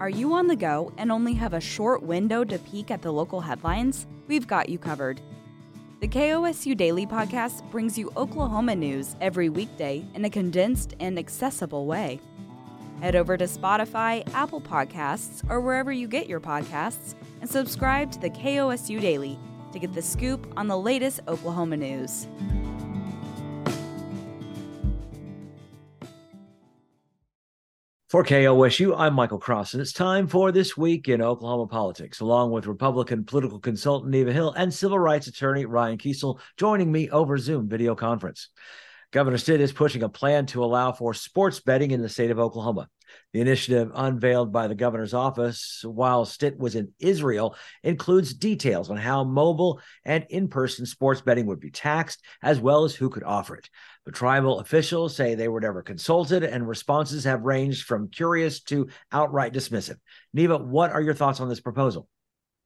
Are you on the go and only have a short window to peek at the local headlines? We've got you covered. The KOSU Daily Podcast brings you Oklahoma news every weekday in a condensed and accessible way. Head over to Spotify, Apple Podcasts, or wherever you get your podcasts and subscribe to the KOSU Daily to get the scoop on the latest Oklahoma news. For KOSU, I'm Michael Cross, and it's time for This Week in Oklahoma Politics, along with Republican political consultant Neva Hill and civil rights attorney Ryan Kiesel joining me over Zoom video conference. Governor Stitt is pushing a plan to allow for sports betting in the state of Oklahoma. The initiative, unveiled by the governor's office while Stitt was in Israel, includes details on how mobile and in person sports betting would be taxed, as well as who could offer it. But tribal officials say they were never consulted, and responses have ranged from curious to outright dismissive. Neva, what are your thoughts on this proposal?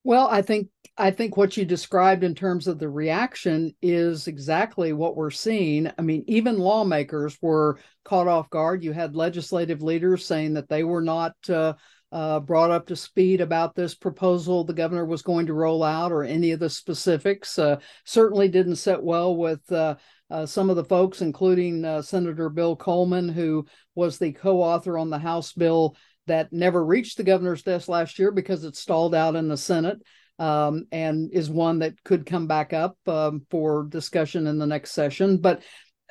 Well, I think I think what you described in terms of the reaction is exactly what we're seeing. I mean, even lawmakers were caught off guard. You had legislative leaders saying that they were not uh, uh, brought up to speed about this proposal the governor was going to roll out or any of the specifics. Uh, certainly didn't sit well with uh, uh, some of the folks, including uh, Senator Bill Coleman, who was the co author on the House bill that never reached the governor's desk last year because it stalled out in the Senate um, and is one that could come back up um, for discussion in the next session. But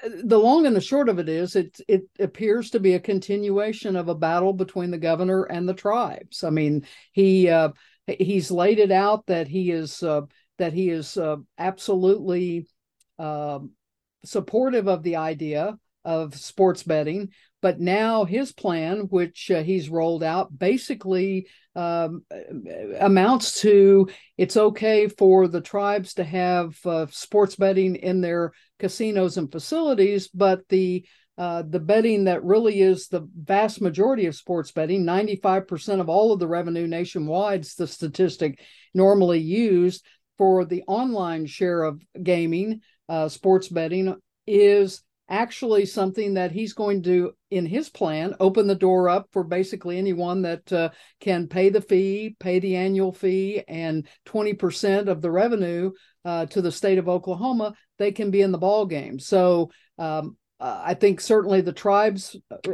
uh, the long and the short of it is, it it appears to be a continuation of a battle between the governor and the tribes. I mean, he uh, he's laid it out that he is uh, that he is uh, absolutely um, supportive of the idea of sports betting, but now his plan, which uh, he's rolled out, basically um, amounts to it's okay for the tribes to have uh, sports betting in their casinos and facilities, but the uh, the betting that really is the vast majority of sports betting, 95% of all of the revenue nationwide is the statistic normally used for the online share of gaming, uh, sports betting is actually something that he's going to in his plan open the door up for basically anyone that uh, can pay the fee pay the annual fee and 20% of the revenue uh, to the state of oklahoma they can be in the ball game so um, uh, i think certainly the tribes uh,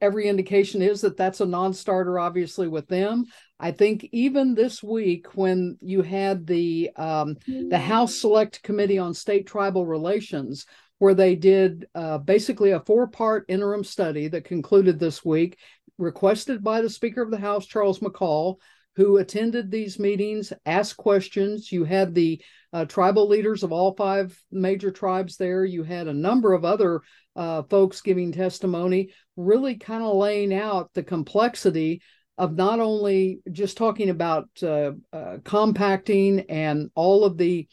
every indication is that that's a non-starter obviously with them. I think even this week, when you had the um, the House Select Committee on State Tribal Relations, where they did uh, basically a four part interim study that concluded this week, requested by the Speaker of the House, Charles McCall, who attended these meetings, asked questions. You had the uh, tribal leaders of all five major tribes there. You had a number of other uh, folks giving testimony, really kind of laying out the complexity of not only just talking about uh, uh, compacting and all of the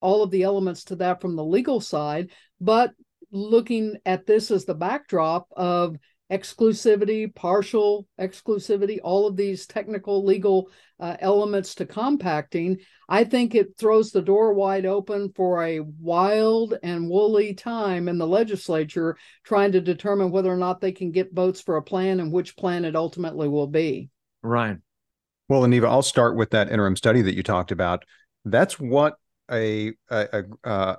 all of the elements to that from the legal side, but looking at this as the backdrop of exclusivity, partial exclusivity, all of these technical legal uh, elements to compacting, I think it throws the door wide open for a wild and woolly time in the legislature trying to determine whether or not they can get votes for a plan and which plan it ultimately will be. Ryan. Well, Aneva, I'll start with that interim study that you talked about. That's what a a, a, uh,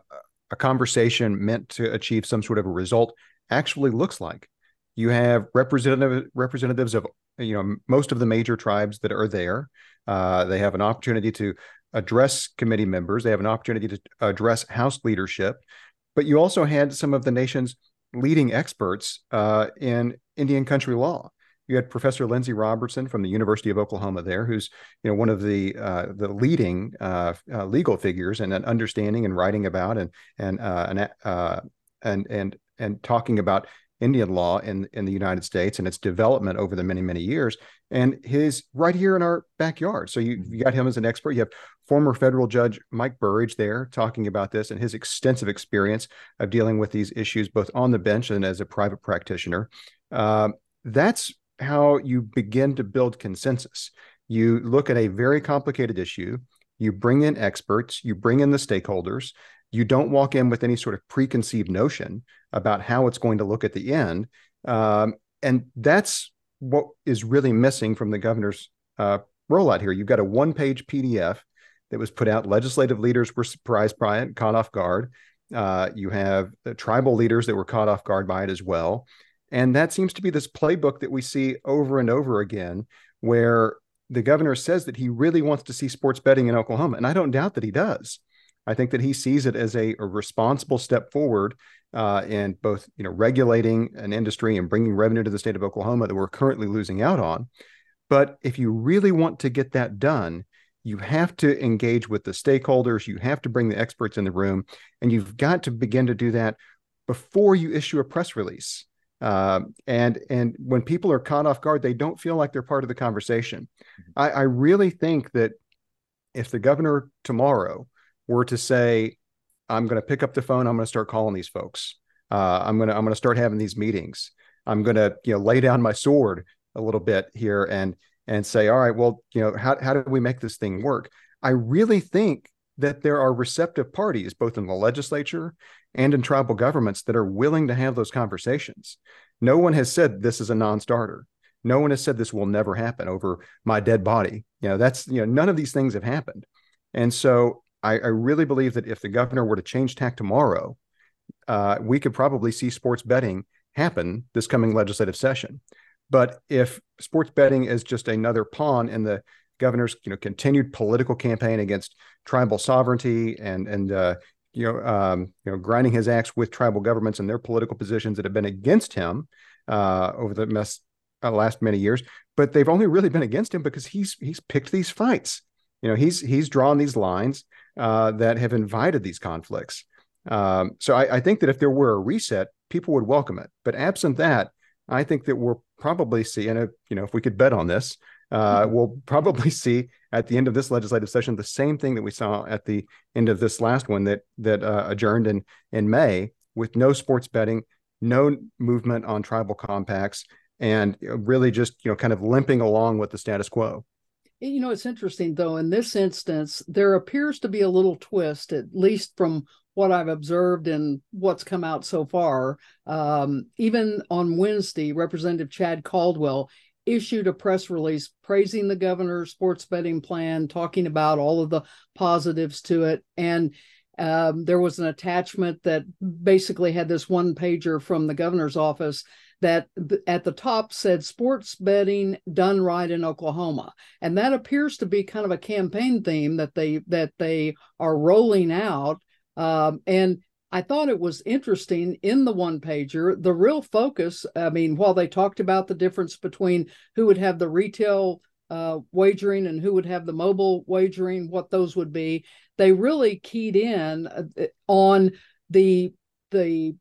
a conversation meant to achieve some sort of a result actually looks like. You have representative representatives of you know most of the major tribes that are there. Uh, they have an opportunity to address committee members. They have an opportunity to address House leadership. But you also had some of the nation's leading experts uh, in Indian country law you had Professor Lindsay Robertson from the University of Oklahoma there, who's you know one of the uh, the leading uh, uh, legal figures and understanding and writing about and and uh, and uh, and and and talking about Indian law in in the United States and its development over the many many years. And his right here in our backyard. So you, you got him as an expert. You have former federal judge Mike Burrage there talking about this and his extensive experience of dealing with these issues both on the bench and as a private practitioner. Uh, that's how you begin to build consensus. You look at a very complicated issue, you bring in experts, you bring in the stakeholders, you don't walk in with any sort of preconceived notion about how it's going to look at the end. Um, and that's what is really missing from the governor's uh, rollout here. You've got a one page PDF that was put out. Legislative leaders were surprised by it, caught off guard. Uh, you have tribal leaders that were caught off guard by it as well. And that seems to be this playbook that we see over and over again, where the governor says that he really wants to see sports betting in Oklahoma. And I don't doubt that he does. I think that he sees it as a, a responsible step forward uh, in both, you know, regulating an industry and bringing revenue to the state of Oklahoma that we're currently losing out on. But if you really want to get that done, you have to engage with the stakeholders. You have to bring the experts in the room, and you've got to begin to do that before you issue a press release. Uh, and and when people are caught off guard, they don't feel like they're part of the conversation. Mm-hmm. I, I really think that if the governor tomorrow were to say, "I'm going to pick up the phone, I'm going to start calling these folks. Uh, I'm going to I'm going to start having these meetings. I'm going to you know lay down my sword a little bit here and and say, all right, well, you know, how how do we make this thing work?" I really think that there are receptive parties both in the legislature and in tribal governments that are willing to have those conversations. No one has said this is a non-starter. No one has said this will never happen over my dead body. You know, that's you know, none of these things have happened. And so I, I really believe that if the governor were to change tack tomorrow, uh, we could probably see sports betting happen this coming legislative session. But if sports betting is just another pawn in the governor's you know continued political campaign against tribal sovereignty and and uh, you know um, you know grinding his axe with tribal governments and their political positions that have been against him uh, over the uh, last many years. But they've only really been against him because he's he's picked these fights. You know he's he's drawn these lines uh, that have invited these conflicts. Um, so I, I think that if there were a reset, people would welcome it. But absent that, I think that we'll probably see, and if, you know, if we could bet on this, uh, we'll probably see at the end of this legislative session the same thing that we saw at the end of this last one that that uh, adjourned in in May with no sports betting, no movement on tribal compacts, and really just you know kind of limping along with the status quo. You know, it's interesting though. In this instance, there appears to be a little twist, at least from what I've observed and what's come out so far. Um, even on Wednesday, Representative Chad Caldwell issued a press release praising the governor's sports betting plan, talking about all of the positives to it. And um, there was an attachment that basically had this one pager from the governor's office that at the top said sports betting done right in Oklahoma. And that appears to be kind of a campaign theme that they that they are rolling out. Um, and I thought it was interesting in the one pager. The real focus, I mean, while they talked about the difference between who would have the retail uh, wagering and who would have the mobile wagering, what those would be, they really keyed in uh, on the the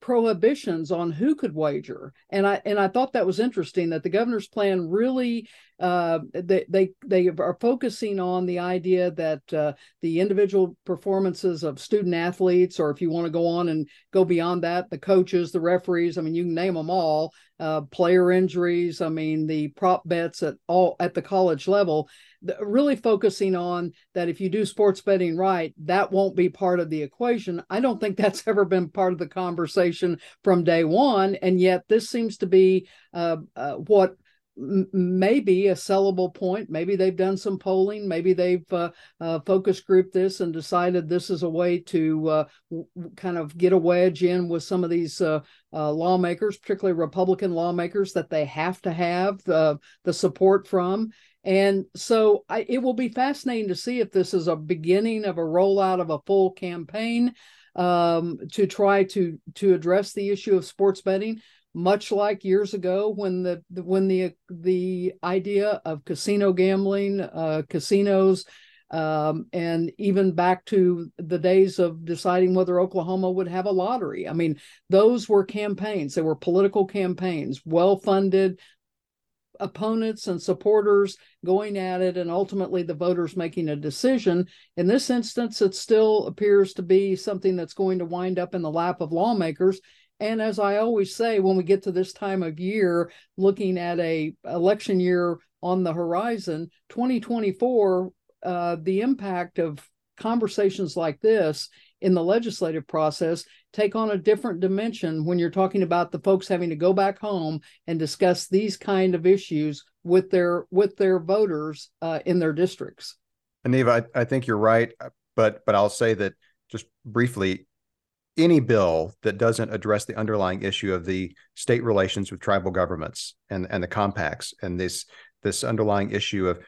prohibitions on who could wager and i and i thought that was interesting that the governor's plan really uh, they, they they are focusing on the idea that uh, the individual performances of student athletes or if you want to go on and go beyond that the coaches the referees i mean you can name them all uh, player injuries i mean the prop bets at all at the college level really focusing on that if you do sports betting right, that won't be part of the equation. I don't think that's ever been part of the conversation from day one. And yet, this seems to be uh, uh, what maybe a sellable point. Maybe they've done some polling. Maybe they've uh, uh, focus group this and decided this is a way to uh, w- kind of get a wedge in with some of these uh, uh, lawmakers, particularly Republican lawmakers, that they have to have the, the support from. And so I, it will be fascinating to see if this is a beginning of a rollout of a full campaign um, to try to to address the issue of sports betting, much like years ago when the when the the idea of casino gambling, uh, casinos, um, and even back to the days of deciding whether Oklahoma would have a lottery. I mean, those were campaigns. They were political campaigns, well funded, opponents and supporters going at it and ultimately the voters making a decision. In this instance, it still appears to be something that's going to wind up in the lap of lawmakers. And as I always say, when we get to this time of year, looking at a election year on the horizon, 2024, uh, the impact of conversations like this in the legislative process take on a different dimension when you're talking about the folks having to go back home and discuss these kind of issues with their with their voters uh, in their districts. Neva, I, I think you're right, but but I'll say that just briefly, any bill that doesn't address the underlying issue of the state relations with tribal governments and and the compacts and this this underlying issue of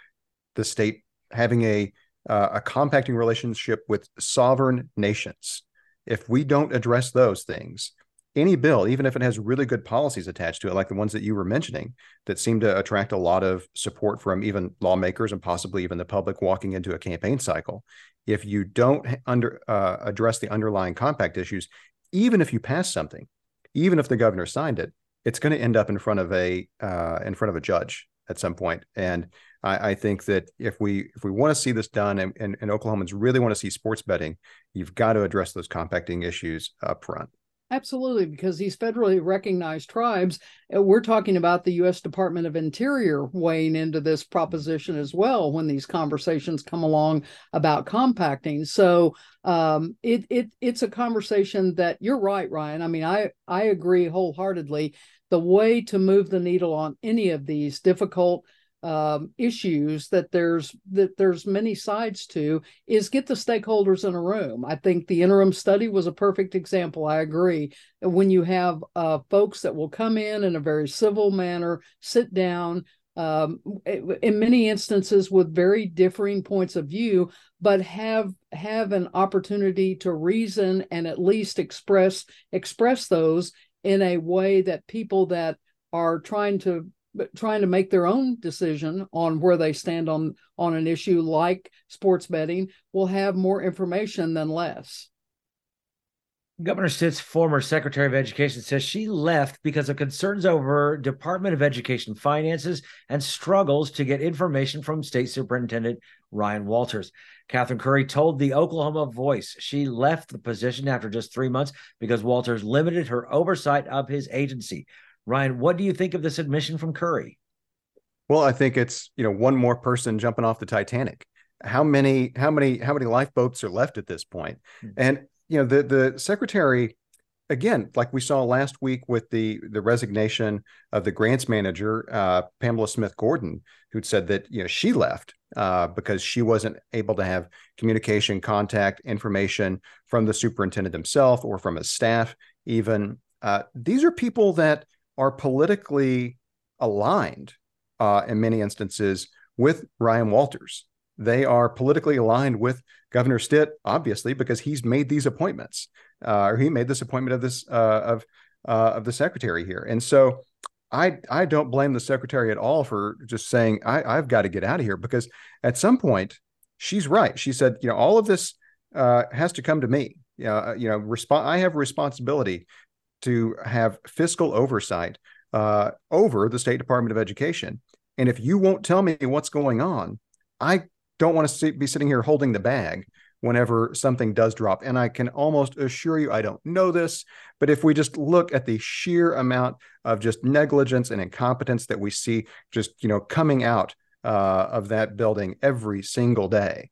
the state having a uh, a compacting relationship with sovereign nations. If we don't address those things any bill even if it has really good policies attached to it like the ones that you were mentioning that seem to attract a lot of support from even lawmakers and possibly even the public walking into a campaign cycle if you don't under uh, address the underlying compact issues, even if you pass something, even if the governor signed it, it's going to end up in front of a uh, in front of a judge at some point. And I, I think that if we if we want to see this done, and, and, and Oklahomans really want to see sports betting, you've got to address those compacting issues up front. Absolutely, because these federally recognized tribes, uh, we're talking about the U.S. Department of Interior weighing into this proposition as well when these conversations come along about compacting. So um, it it it's a conversation that you're right, Ryan. I mean, I I agree wholeheartedly. The way to move the needle on any of these difficult um, issues that there's that there's many sides to is get the stakeholders in a room. I think the interim study was a perfect example. I agree. When you have uh, folks that will come in in a very civil manner, sit down, um, in many instances with very differing points of view, but have have an opportunity to reason and at least express express those in a way that people that are trying to trying to make their own decision on where they stand on on an issue like sports betting will have more information than less. Governor Stitt's former Secretary of Education says she left because of concerns over Department of Education finances and struggles to get information from State Superintendent Ryan Walters. Catherine Curry told the Oklahoma Voice she left the position after just three months because Walters limited her oversight of his agency. Ryan, what do you think of this admission from Curry? Well, I think it's you know one more person jumping off the Titanic. How many how many how many lifeboats are left at this point? Mm-hmm. And you know the the secretary again, like we saw last week with the the resignation of the grants manager, uh, Pamela Smith Gordon, who'd said that you know she left uh, because she wasn't able to have communication, contact, information from the superintendent himself or from his staff. Even uh, these are people that are politically aligned uh, in many instances with Ryan Walters. They are politically aligned with Governor Stitt, obviously, because he's made these appointments, uh, or he made this appointment of this uh, of uh, of the secretary here. And so, I I don't blame the secretary at all for just saying I, I've got to get out of here because at some point she's right. She said, you know, all of this uh, has to come to me. You know, you know, resp- I have responsibility to have fiscal oversight uh, over the State Department of Education. And if you won't tell me what's going on, I don't want to see, be sitting here holding the bag whenever something does drop. And I can almost assure you, I don't know this, but if we just look at the sheer amount of just negligence and incompetence that we see just, you know, coming out uh, of that building every single day,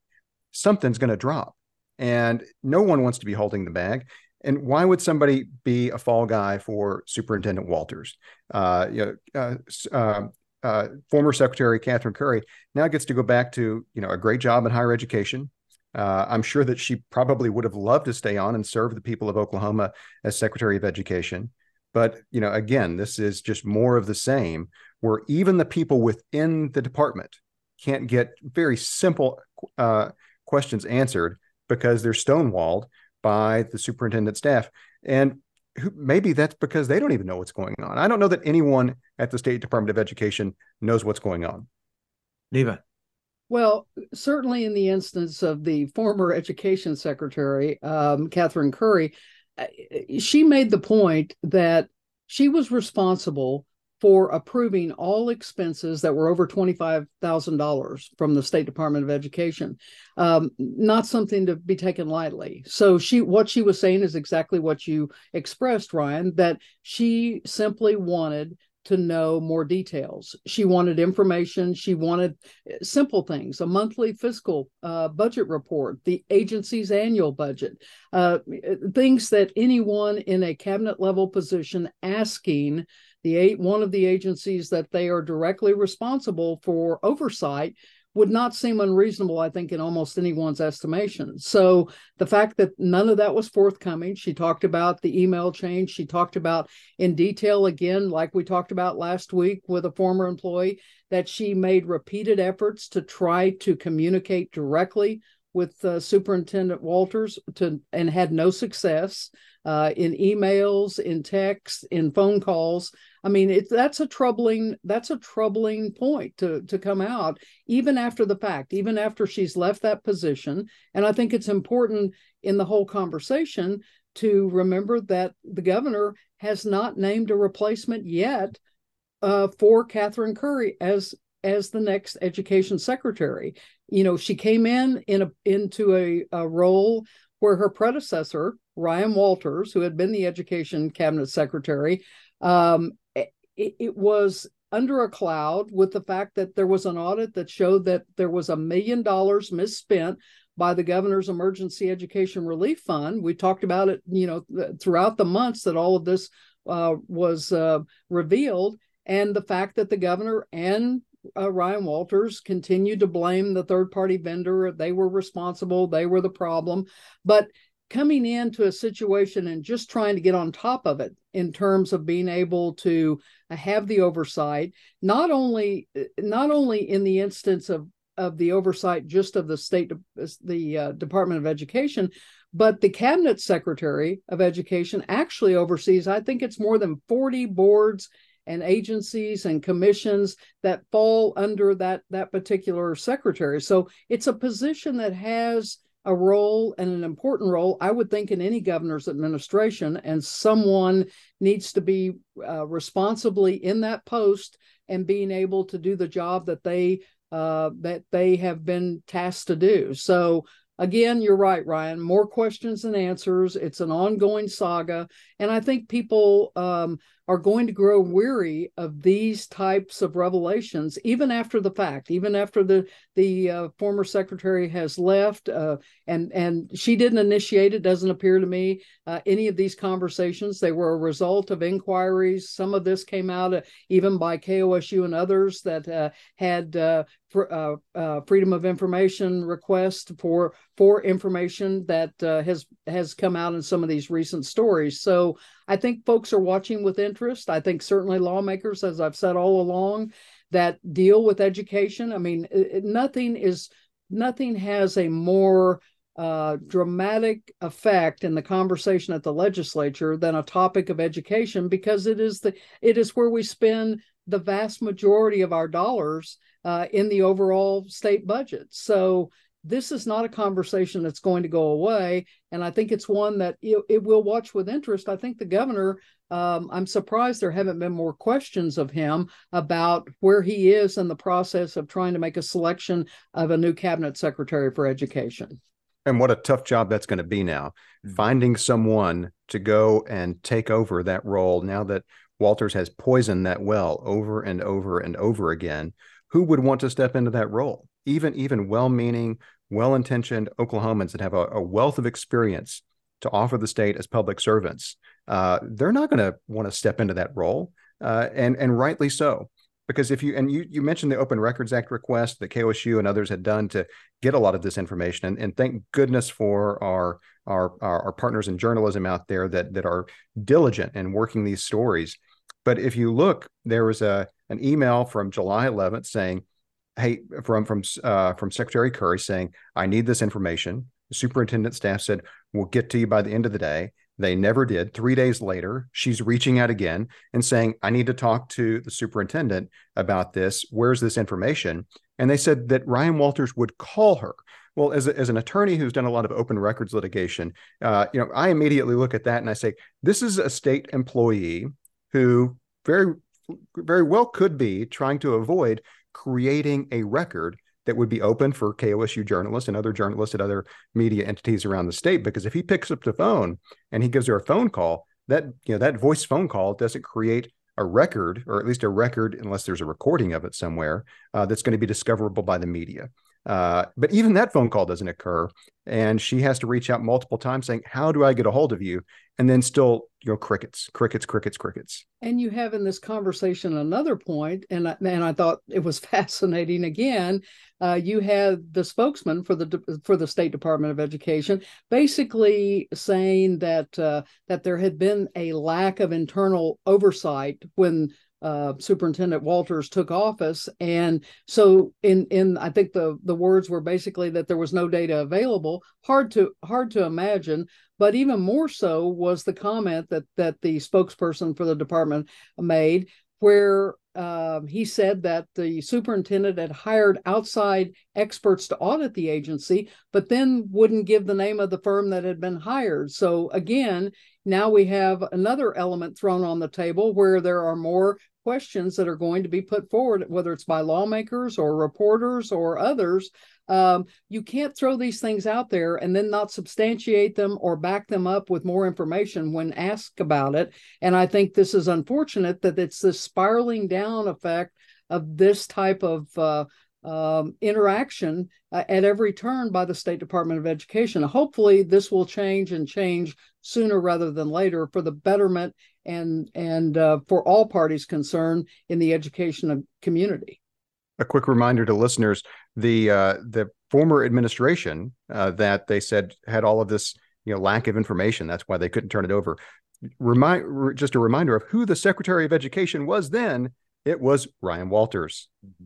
something's going to drop. And no one wants to be holding the bag. And why would somebody be a fall guy for Superintendent Walters? Uh, you know, uh, uh, uh, former Secretary Catherine Curry now gets to go back to you know a great job in higher education. Uh, I'm sure that she probably would have loved to stay on and serve the people of Oklahoma as Secretary of Education. But you know, again, this is just more of the same, where even the people within the department can't get very simple uh, questions answered because they're stonewalled by the superintendent staff. And who, maybe that's because they don't even know what's going on. I don't know that anyone at the State Department of Education knows what's going on. Neva. Well, certainly in the instance of the former education secretary, um, Catherine Curry, uh, she made the point that she was responsible for approving all expenses that were over $25,000 from the State Department of Education. Um, not something to be taken lightly. So she what she was saying is exactly what you expressed, Ryan, that she simply wanted to know more details. She wanted information. She wanted eh, simple things a monthly fiscal uh, budget report, the agency's annual budget, uh, eh, things that anyone in a cabinet level position asking the eight, one of the agencies that they are directly responsible for oversight would not seem unreasonable, I think, in almost anyone's estimation. So the fact that none of that was forthcoming, she talked about the email change. She talked about in detail, again, like we talked about last week with a former employee, that she made repeated efforts to try to communicate directly with uh, Superintendent Walters to and had no success uh, in emails, in texts, in phone calls. I mean, it, that's a troubling that's a troubling point to to come out even after the fact, even after she's left that position. And I think it's important in the whole conversation to remember that the governor has not named a replacement yet uh, for Catherine Curry as as the next education secretary. You know, she came in in a into a, a role where her predecessor Ryan Walters, who had been the education cabinet secretary, um, it, it was under a cloud with the fact that there was an audit that showed that there was a million dollars misspent by the governor's emergency education relief fund. We talked about it, you know, throughout the months that all of this uh, was uh, revealed, and the fact that the governor and uh, Ryan Walters continued to blame the third party vendor. They were responsible. They were the problem. But coming into a situation and just trying to get on top of it in terms of being able to have the oversight not only not only in the instance of of the oversight just of the state the uh, department of education but the cabinet secretary of education actually oversees i think it's more than 40 boards and agencies and commissions that fall under that that particular secretary so it's a position that has a role and an important role, I would think, in any governor's administration, and someone needs to be uh, responsibly in that post and being able to do the job that they uh, that they have been tasked to do. So again, you're right, Ryan. More questions than answers. It's an ongoing saga, and I think people um, are going to grow weary of these types of revelations, even after the fact, even after the the uh, former secretary has left, uh, and and she didn't initiate it. Doesn't appear to me uh, any of these conversations. They were a result of inquiries. Some of this came out uh, even by KOSU and others that uh, had uh, for, freedom of information request for for information that has has come out in some of these recent stories. So I think folks are watching with interest. I think certainly lawmakers, as I've said all along, that deal with education. I mean, it, nothing is nothing has a more uh, dramatic effect in the conversation at the legislature than a topic of education because it is the it is where we spend the vast majority of our dollars uh, in the overall state budget. So this is not a conversation that's going to go away. And I think it's one that it, it will watch with interest. I think the governor, um, I'm surprised there haven't been more questions of him about where he is in the process of trying to make a selection of a new cabinet secretary for education. And what a tough job that's going to be now, mm-hmm. finding someone to go and take over that role now that Walters has poisoned that well over and over and over again. Who would want to step into that role? even even well-meaning, well-intentioned Oklahomans that have a, a wealth of experience to offer the state as public servants, uh, they're not going to want to step into that role, uh, and and rightly so. Because if you and you you mentioned the Open Records Act request that KOSU and others had done to get a lot of this information, and, and thank goodness for our, our our our partners in journalism out there that that are diligent in working these stories. But if you look, there was a an email from July 11th saying hey from from uh, from Secretary Curry saying, "I need this information." The superintendent staff said, "We'll get to you by the end of the day." They never did. Three days later, she's reaching out again and saying, "I need to talk to the superintendent about this. Where's this information?" And they said that Ryan Walters would call her. Well, as, a, as an attorney who's done a lot of open records litigation, uh, you know, I immediately look at that and I say, this is a state employee who very very well could be trying to avoid creating a record that would be open for KOSU journalists and other journalists at other media entities around the state. Because if he picks up the phone and he gives her a phone call, that you know that voice phone call doesn't create a record, or at least a record, unless there's a recording of it somewhere, uh, that's going to be discoverable by the media. Uh, but even that phone call doesn't occur, and she has to reach out multiple times saying, "How do I get a hold of you?" And then still, you know, crickets, crickets, crickets, crickets. And you have in this conversation another point, and I, and I thought it was fascinating. Again, uh, you had the spokesman for the for the State Department of Education basically saying that uh, that there had been a lack of internal oversight when uh, Superintendent Walters took office, and so in in I think the the words were basically that there was no data available. Hard to hard to imagine, but even more so was the comment that that the spokesperson for the department made, where uh, he said that the superintendent had hired outside experts to audit the agency, but then wouldn't give the name of the firm that had been hired. So again, now we have another element thrown on the table where there are more questions that are going to be put forward, whether it's by lawmakers or reporters or others. Um, you can't throw these things out there and then not substantiate them or back them up with more information when asked about it. And I think this is unfortunate that it's this spiraling down effect of this type of uh, um, interaction uh, at every turn by the State Department of Education. Hopefully, this will change and change sooner rather than later for the betterment and and uh, for all parties concerned in the education of community. A quick reminder to listeners: the uh, the former administration uh, that they said had all of this you know lack of information. That's why they couldn't turn it over. Remind just a reminder of who the Secretary of Education was then. It was Ryan Walters. Mm-hmm.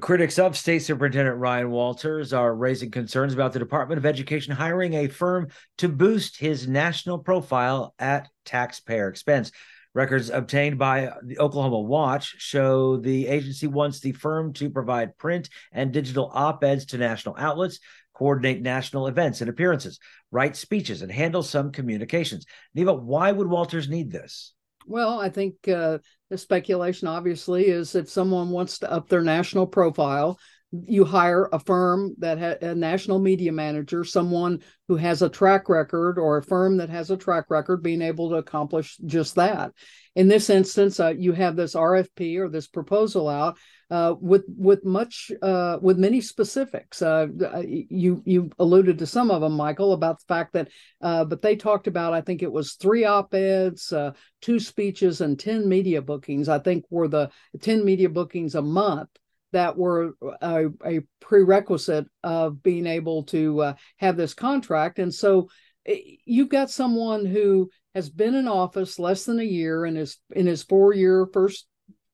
Critics of State Superintendent Ryan Walters are raising concerns about the Department of Education hiring a firm to boost his national profile at taxpayer expense. Records obtained by the Oklahoma Watch show the agency wants the firm to provide print and digital op eds to national outlets, coordinate national events and appearances, write speeches, and handle some communications. Neva, why would Walters need this? Well, I think uh, the speculation obviously is if someone wants to up their national profile, you hire a firm that has a national media manager, someone who has a track record, or a firm that has a track record being able to accomplish just that. In this instance, uh, you have this RFP or this proposal out uh, with with much uh, with many specifics. Uh, uh, you you alluded to some of them, Michael, about the fact that, uh, but they talked about I think it was three op eds, two speeches, and ten media bookings. I think were the ten media bookings a month that were a, a prerequisite of being able to have this contract, and so eh, you've got someone who has been in office less than a year and is in his four year first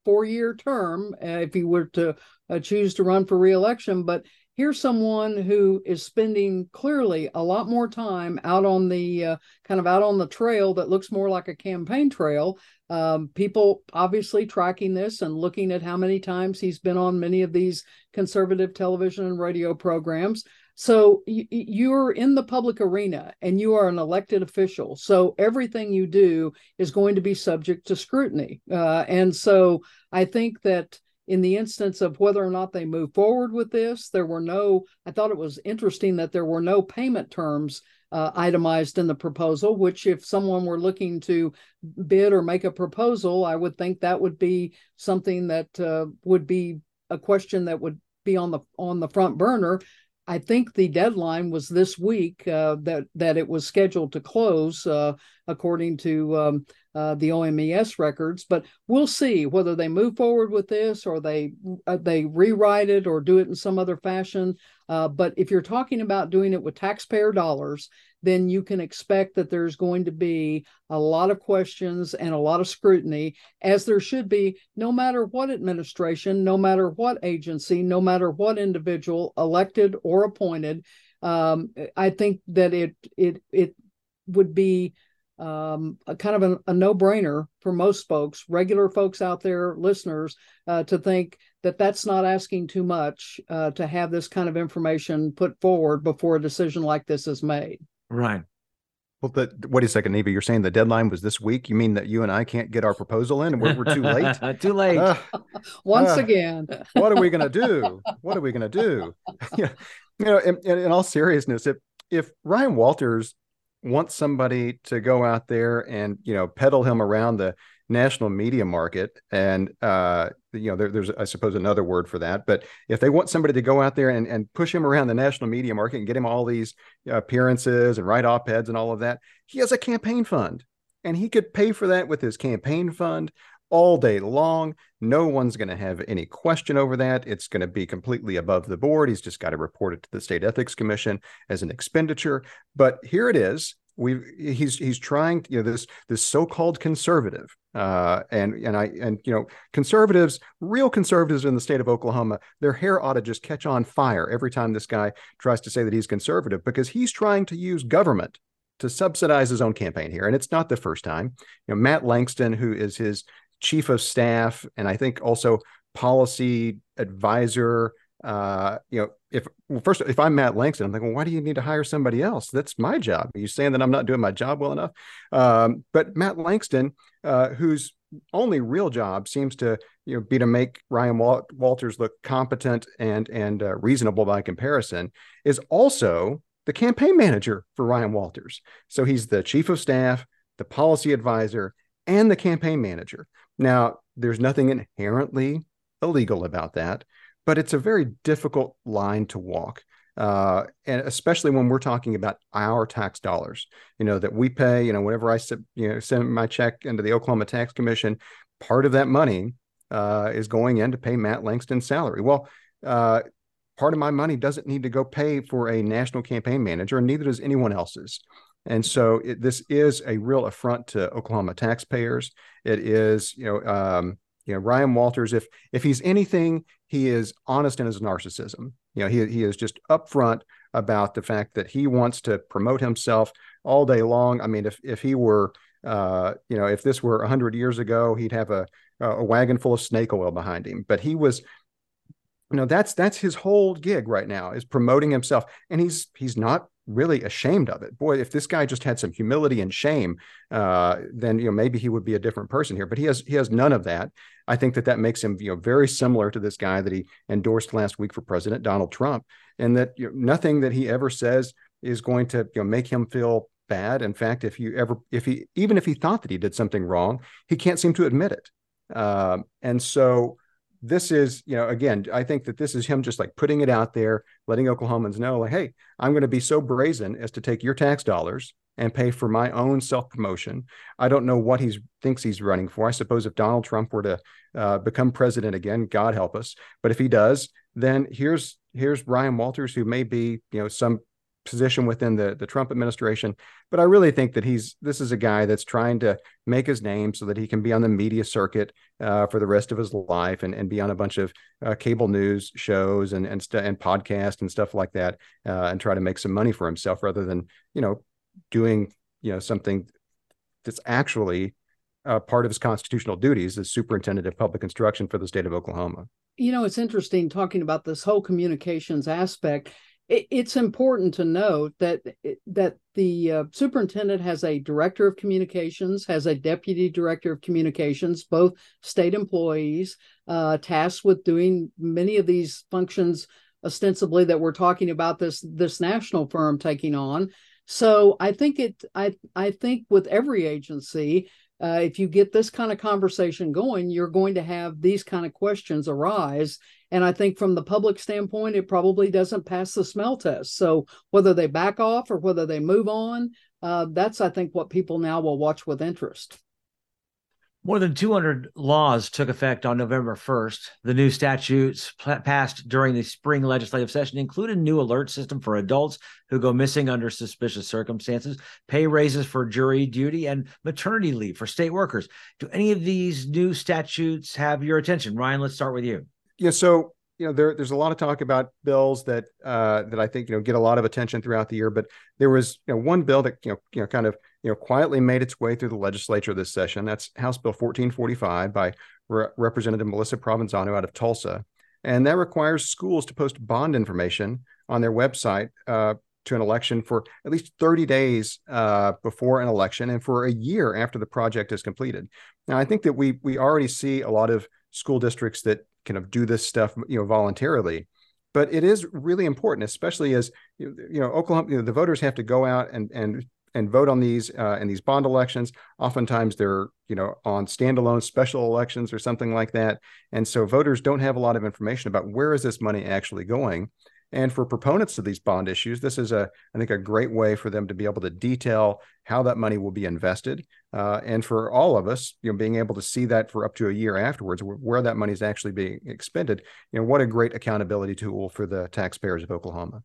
four year term uh, if he were to uh, choose to run for reelection. But here's someone who is spending clearly a lot more time out on the uh, kind of out on the trail that looks more like a campaign trail. Um, people obviously tracking this and looking at how many times he's been on many of these conservative television and radio programs. So you're in the public arena and you are an elected official. So everything you do is going to be subject to scrutiny. Uh, and so I think that in the instance of whether or not they move forward with this, there were no, I thought it was interesting that there were no payment terms uh, itemized in the proposal, which if someone were looking to bid or make a proposal, I would think that would be something that uh, would be a question that would be on the on the front burner I think the deadline was this week uh, that that it was scheduled to close, uh, according to um, uh, the OMES records. But we'll see whether they move forward with this or they uh, they rewrite it or do it in some other fashion. Uh, but if you're talking about doing it with taxpayer dollars, then you can expect that there's going to be a lot of questions and a lot of scrutiny, as there should be, no matter what administration, no matter what agency, no matter what individual, elected or appointed. Um, I think that it it it would be um, a kind of a, a, no-brainer for most folks, regular folks out there, listeners, uh, to think that that's not asking too much uh, to have this kind of information put forward before a decision like this is made. Right. Well, but wait a second, Neva. You're saying the deadline was this week. You mean that you and I can't get our proposal in, and we're, we're too late? too late. Uh, Once uh, again. what are we going to do? What are we going to do? you know, in, in, all seriousness, if if Ryan Walters wants somebody to go out there and you know peddle him around the national media market, and uh, you know, there, there's I suppose another word for that. But if they want somebody to go out there and, and push him around the national media market and get him all these appearances and write op eds and all of that, he has a campaign fund, and he could pay for that with his campaign fund all day long. No one's going to have any question over that. It's going to be completely above the board. He's just got to report it to the state ethics commission as an expenditure. But here it is. We he's he's trying you know this this so-called conservative uh, and and I and you know conservatives real conservatives in the state of Oklahoma their hair ought to just catch on fire every time this guy tries to say that he's conservative because he's trying to use government to subsidize his own campaign here and it's not the first time you know Matt Langston who is his chief of staff and I think also policy advisor. Uh, you know, if well, first if I'm Matt Langston, I'm thinking, well, why do you need to hire somebody else? That's my job. Are you saying that I'm not doing my job well enough? Um, but Matt Langston, uh, whose only real job seems to you know be to make Ryan Wal- Walters look competent and and uh, reasonable by comparison, is also the campaign manager for Ryan Walters. So he's the chief of staff, the policy advisor, and the campaign manager. Now, there's nothing inherently illegal about that, but it's a very difficult line to walk. Uh, and especially when we're talking about our tax dollars, you know, that we pay, you know, whenever I you know, send my check into the Oklahoma Tax Commission, part of that money uh, is going in to pay Matt Langston's salary. Well, uh, part of my money doesn't need to go pay for a national campaign manager, and neither does anyone else's. And so it, this is a real affront to Oklahoma taxpayers. It is, you know, um, you know, Ryan Walters. If if he's anything, he is honest in his narcissism. You know, he he is just upfront about the fact that he wants to promote himself all day long. I mean, if if he were, uh, you know, if this were hundred years ago, he'd have a a wagon full of snake oil behind him. But he was you know that's that's his whole gig right now is promoting himself and he's he's not really ashamed of it. Boy, if this guy just had some humility and shame, uh, then you know maybe he would be a different person here. But he has he has none of that. I think that that makes him you know very similar to this guy that he endorsed last week for President Donald Trump, and that you know, nothing that he ever says is going to you know make him feel bad. In fact, if you ever if he even if he thought that he did something wrong, he can't seem to admit it. Uh, and so this is, you know, again, I think that this is him just like putting it out there, letting Oklahomans know, like, hey, I'm going to be so brazen as to take your tax dollars and pay for my own self promotion. I don't know what he thinks he's running for. I suppose if Donald Trump were to uh, become president again, God help us. But if he does, then here's here's Ryan Walters, who may be, you know, some position within the the Trump administration. But I really think that he's this is a guy that's trying to make his name so that he can be on the media circuit uh, for the rest of his life and, and be on a bunch of uh, cable news shows and and st- and podcast and stuff like that uh, and try to make some money for himself rather than you know doing you know something that's actually uh, part of his constitutional duties as superintendent of public instruction for the state of Oklahoma. You know, it's interesting talking about this whole communications aspect it's important to note that that the uh, superintendent has a director of communications, has a deputy director of communications, both state employees uh, tasked with doing many of these functions ostensibly that we're talking about this this national firm taking on. So I think it I I think with every agency uh, if you get this kind of conversation going, you're going to have these kind of questions arise. And I think from the public standpoint, it probably doesn't pass the smell test. So whether they back off or whether they move on, uh, that's, I think, what people now will watch with interest. More than 200 laws took effect on November 1st. The new statutes passed during the spring legislative session include a new alert system for adults who go missing under suspicious circumstances, pay raises for jury duty, and maternity leave for state workers. Do any of these new statutes have your attention? Ryan, let's start with you. Yeah, so you know there, there's a lot of talk about bills that uh, that I think you know get a lot of attention throughout the year, but there was you know one bill that you know you know kind of you know, quietly made its way through the legislature this session. That's House Bill 1445 by Re- Representative Melissa Provenzano out of Tulsa. And that requires schools to post bond information on their website uh, to an election for at least 30 days uh, before an election and for a year after the project is completed. Now, I think that we we already see a lot of school districts that kind of do this stuff, you know, voluntarily but it is really important, especially as you know, Oklahoma, you know, the voters have to go out and and and vote on these uh, in these bond elections. Oftentimes they're you know on standalone special elections or something like that, and so voters don't have a lot of information about where is this money actually going. And for proponents of these bond issues, this is a I think a great way for them to be able to detail how that money will be invested, uh, and for all of us, you know, being able to see that for up to a year afterwards, where that money is actually being expended. You know, what a great accountability tool for the taxpayers of Oklahoma.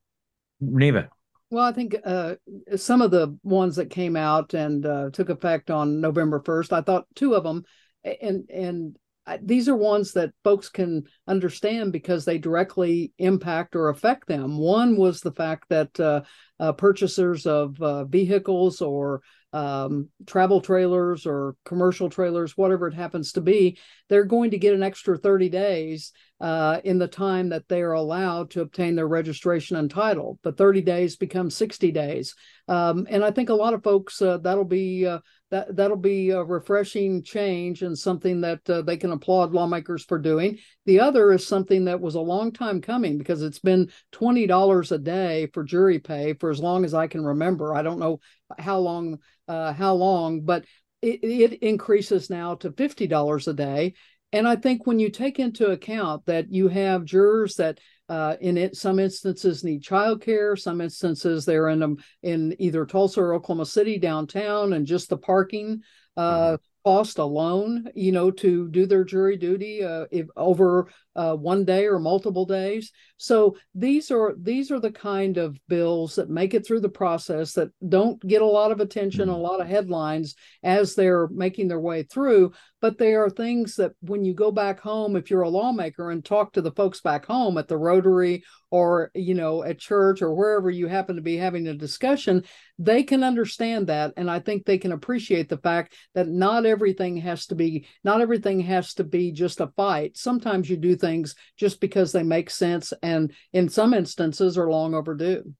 Neva. Well, I think uh, some of the ones that came out and uh, took effect on November 1st, I thought two of them, and and these are ones that folks can understand because they directly impact or affect them. One was the fact that uh, uh, purchasers of uh, vehicles or um, travel trailers or commercial trailers, whatever it happens to be, they're going to get an extra 30 days uh, in the time that they are allowed to obtain their registration and title. The 30 days becomes 60 days. Um, and I think a lot of folks, uh, that'll be uh, that that'll be a refreshing change and something that uh, they can applaud lawmakers for doing. The other is something that was a long time coming because it's been twenty dollars a day for jury pay for as long as I can remember. I don't know how long uh, how long, but it, it increases now to fifty dollars a day. And I think when you take into account that you have jurors that uh, in it, some instances need childcare. Some instances they're in them in either Tulsa or Oklahoma City downtown, and just the parking. Uh, mm-hmm cost alone, you know, to do their jury duty uh, if over uh, one day or multiple days. So these are these are the kind of bills that make it through the process that don't get a lot of attention, mm-hmm. a lot of headlines as they're making their way through. But they are things that when you go back home, if you're a lawmaker and talk to the folks back home at the Rotary or you know at church or wherever you happen to be having a discussion they can understand that. And i think they can appreciate the fact that not everything has to be not everything has to be just a fight. Sometimes you do things just because they make sense and in some instances are long overdue.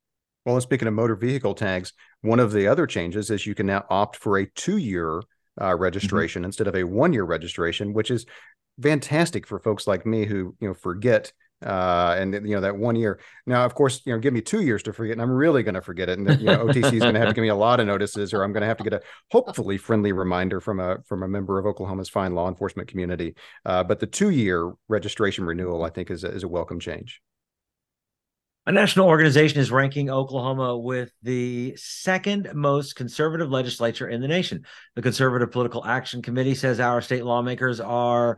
Well speaking of motor vehicle tags one of the other changes is you can now opt for a two-year uh, registration mm-hmm. instead of a one-year registration which is fantastic for folks like me who you know forget uh, and you know that one year. Now, of course, you know, give me two years to forget, and I'm really going to forget it. And you know, OTC is going to have to give me a lot of notices, or I'm going to have to get a hopefully friendly reminder from a from a member of Oklahoma's fine law enforcement community. Uh, but the two year registration renewal, I think, is a, is a welcome change. A national organization is ranking Oklahoma with the second most conservative legislature in the nation. The Conservative Political Action Committee says our state lawmakers are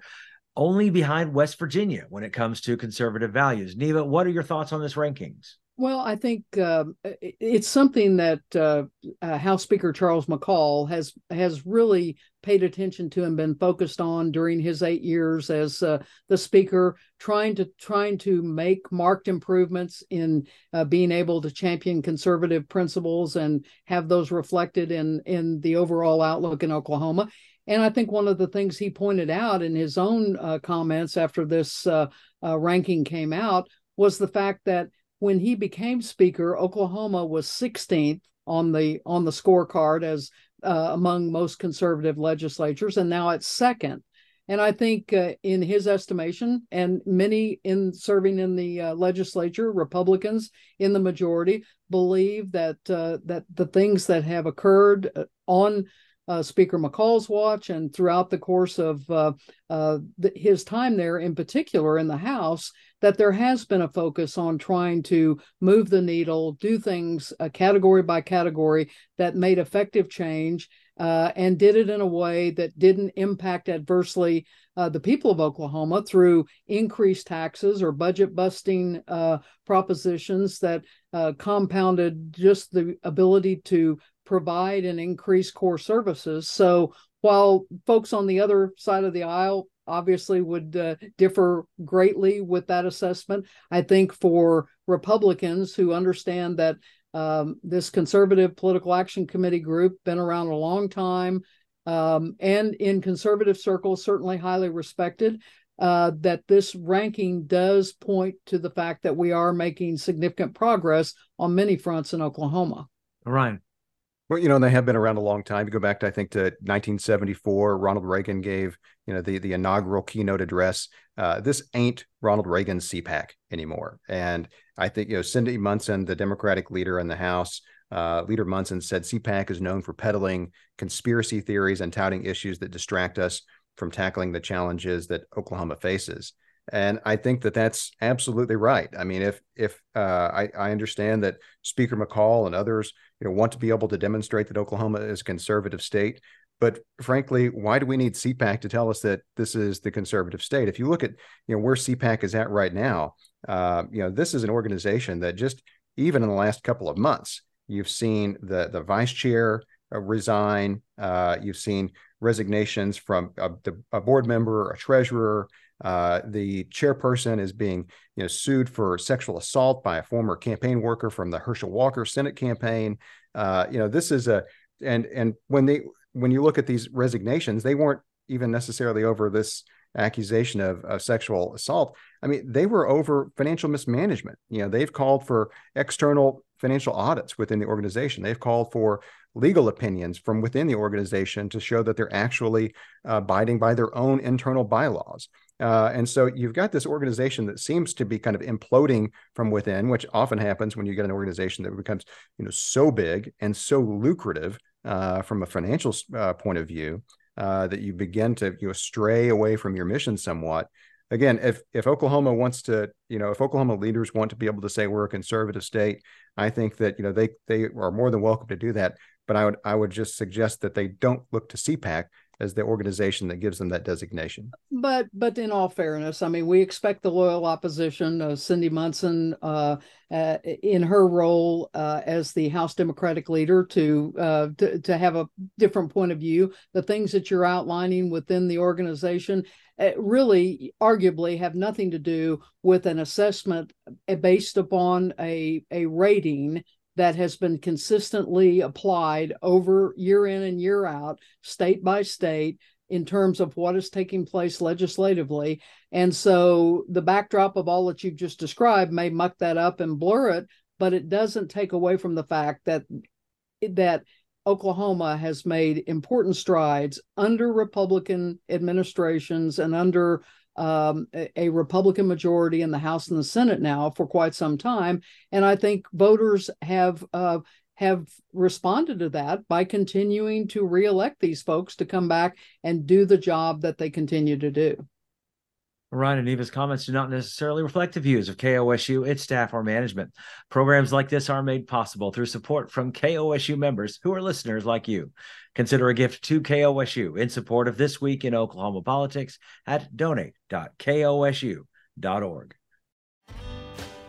only behind West Virginia when it comes to conservative values. Neva, what are your thoughts on this rankings? Well, I think uh, it's something that uh, uh, House Speaker Charles McCall has has really paid attention to and been focused on during his eight years as uh, the Speaker, trying to trying to make marked improvements in uh, being able to champion conservative principles and have those reflected in in the overall outlook in Oklahoma. And I think one of the things he pointed out in his own uh, comments after this uh, uh, ranking came out was the fact that when he became speaker, Oklahoma was 16th on the on the scorecard as uh, among most conservative legislatures, and now it's second. And I think, uh, in his estimation, and many in serving in the uh, legislature, Republicans in the majority believe that that the things that have occurred on uh, Speaker McCall's watch and throughout the course of uh, uh, the, his time there, in particular in the House, that there has been a focus on trying to move the needle, do things uh, category by category that made effective change. Uh, and did it in a way that didn't impact adversely uh, the people of Oklahoma through increased taxes or budget busting propositions that compounded just the ability to provide and increase core services. So while folks on the other side of the aisle obviously would uh, differ greatly with that assessment, I think for Republicans who understand that um, this conservative political action committee group been around a long time um, and in conservative circles certainly highly respected uh, that this ranking does point to the fact that we are making significant progress on many fronts in oklahoma. Ryan well, you know, they have been around a long time. You go back to I think to 1974. Ronald Reagan gave you know the the inaugural keynote address. Uh, this ain't Ronald Reagan's CPAC anymore, and I think you know Cyndi Munson, the Democratic leader in the House, Uh, Leader Munson said CPAC is known for peddling conspiracy theories and touting issues that distract us from tackling the challenges that Oklahoma faces. And I think that that's absolutely right. I mean, if if uh, I, I understand that Speaker McCall and others, you know, want to be able to demonstrate that Oklahoma is a conservative state, but frankly, why do we need CPAC to tell us that this is the conservative state? If you look at you know where CPAC is at right now, uh, you know this is an organization that just even in the last couple of months, you've seen the the vice chair uh, resign. Uh, you've seen resignations from a, a board member, a treasurer. Uh, the chairperson is being you know sued for sexual assault by a former campaign worker from the Herschel Walker Senate campaign. Uh, you know this is a and and when they when you look at these resignations, they weren't even necessarily over this accusation of, of sexual assault. I mean, they were over financial mismanagement. You know, they've called for external financial audits within the organization. They've called for legal opinions from within the organization to show that they're actually uh, abiding by their own internal bylaws. Uh, and so you've got this organization that seems to be kind of imploding from within, which often happens when you get an organization that becomes, you know, so big and so lucrative uh, from a financial uh, point of view uh, that you begin to you know stray away from your mission somewhat. Again, if if Oklahoma wants to, you know, if Oklahoma leaders want to be able to say we're a conservative state, I think that you know they they are more than welcome to do that. But I would I would just suggest that they don't look to CPAC as the organization that gives them that designation. But but in all fairness, I mean, we expect the loyal opposition, uh, Cyndi Munson, uh, uh, in her role uh, as the House Democratic leader, to, uh, to to have a different point of view. The things that you're outlining within the organization uh, really, arguably, have nothing to do with an assessment based upon a a rating that has been consistently applied over year in and year out, state by state, in terms of what is taking place legislatively. And so the backdrop of all that you've just described may muck that up and blur it, but it doesn't take away from the fact that that Oklahoma has made important strides under Republican administrations and under um, a, Republican majority in the House and the Senate now for quite some time, and I think voters have uh, have responded to that by continuing to reelect these folks to come back and do the job that they continue to do. Ryan and Neva's comments do not necessarily reflect the views of KOSU, its staff, or management. Programs like this are made possible through support from KOSU members who are listeners like you. Consider a gift to KOSU in support of This Week in Oklahoma Politics at donate.kosu.org.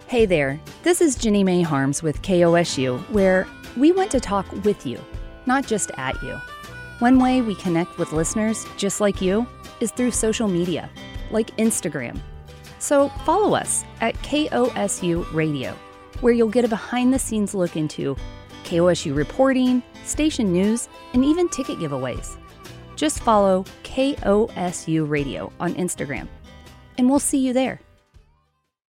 Hey there, this is Jenny May Harms with KOSU, where we want to talk with you, not just at you. One way we connect with listeners just like you is through social media like Instagram. So follow us at KOSU Radio, where you'll get a behind the scenes look into KOSU reporting, station news, and even ticket giveaways. Just follow KOSU Radio on Instagram, and we'll see you there.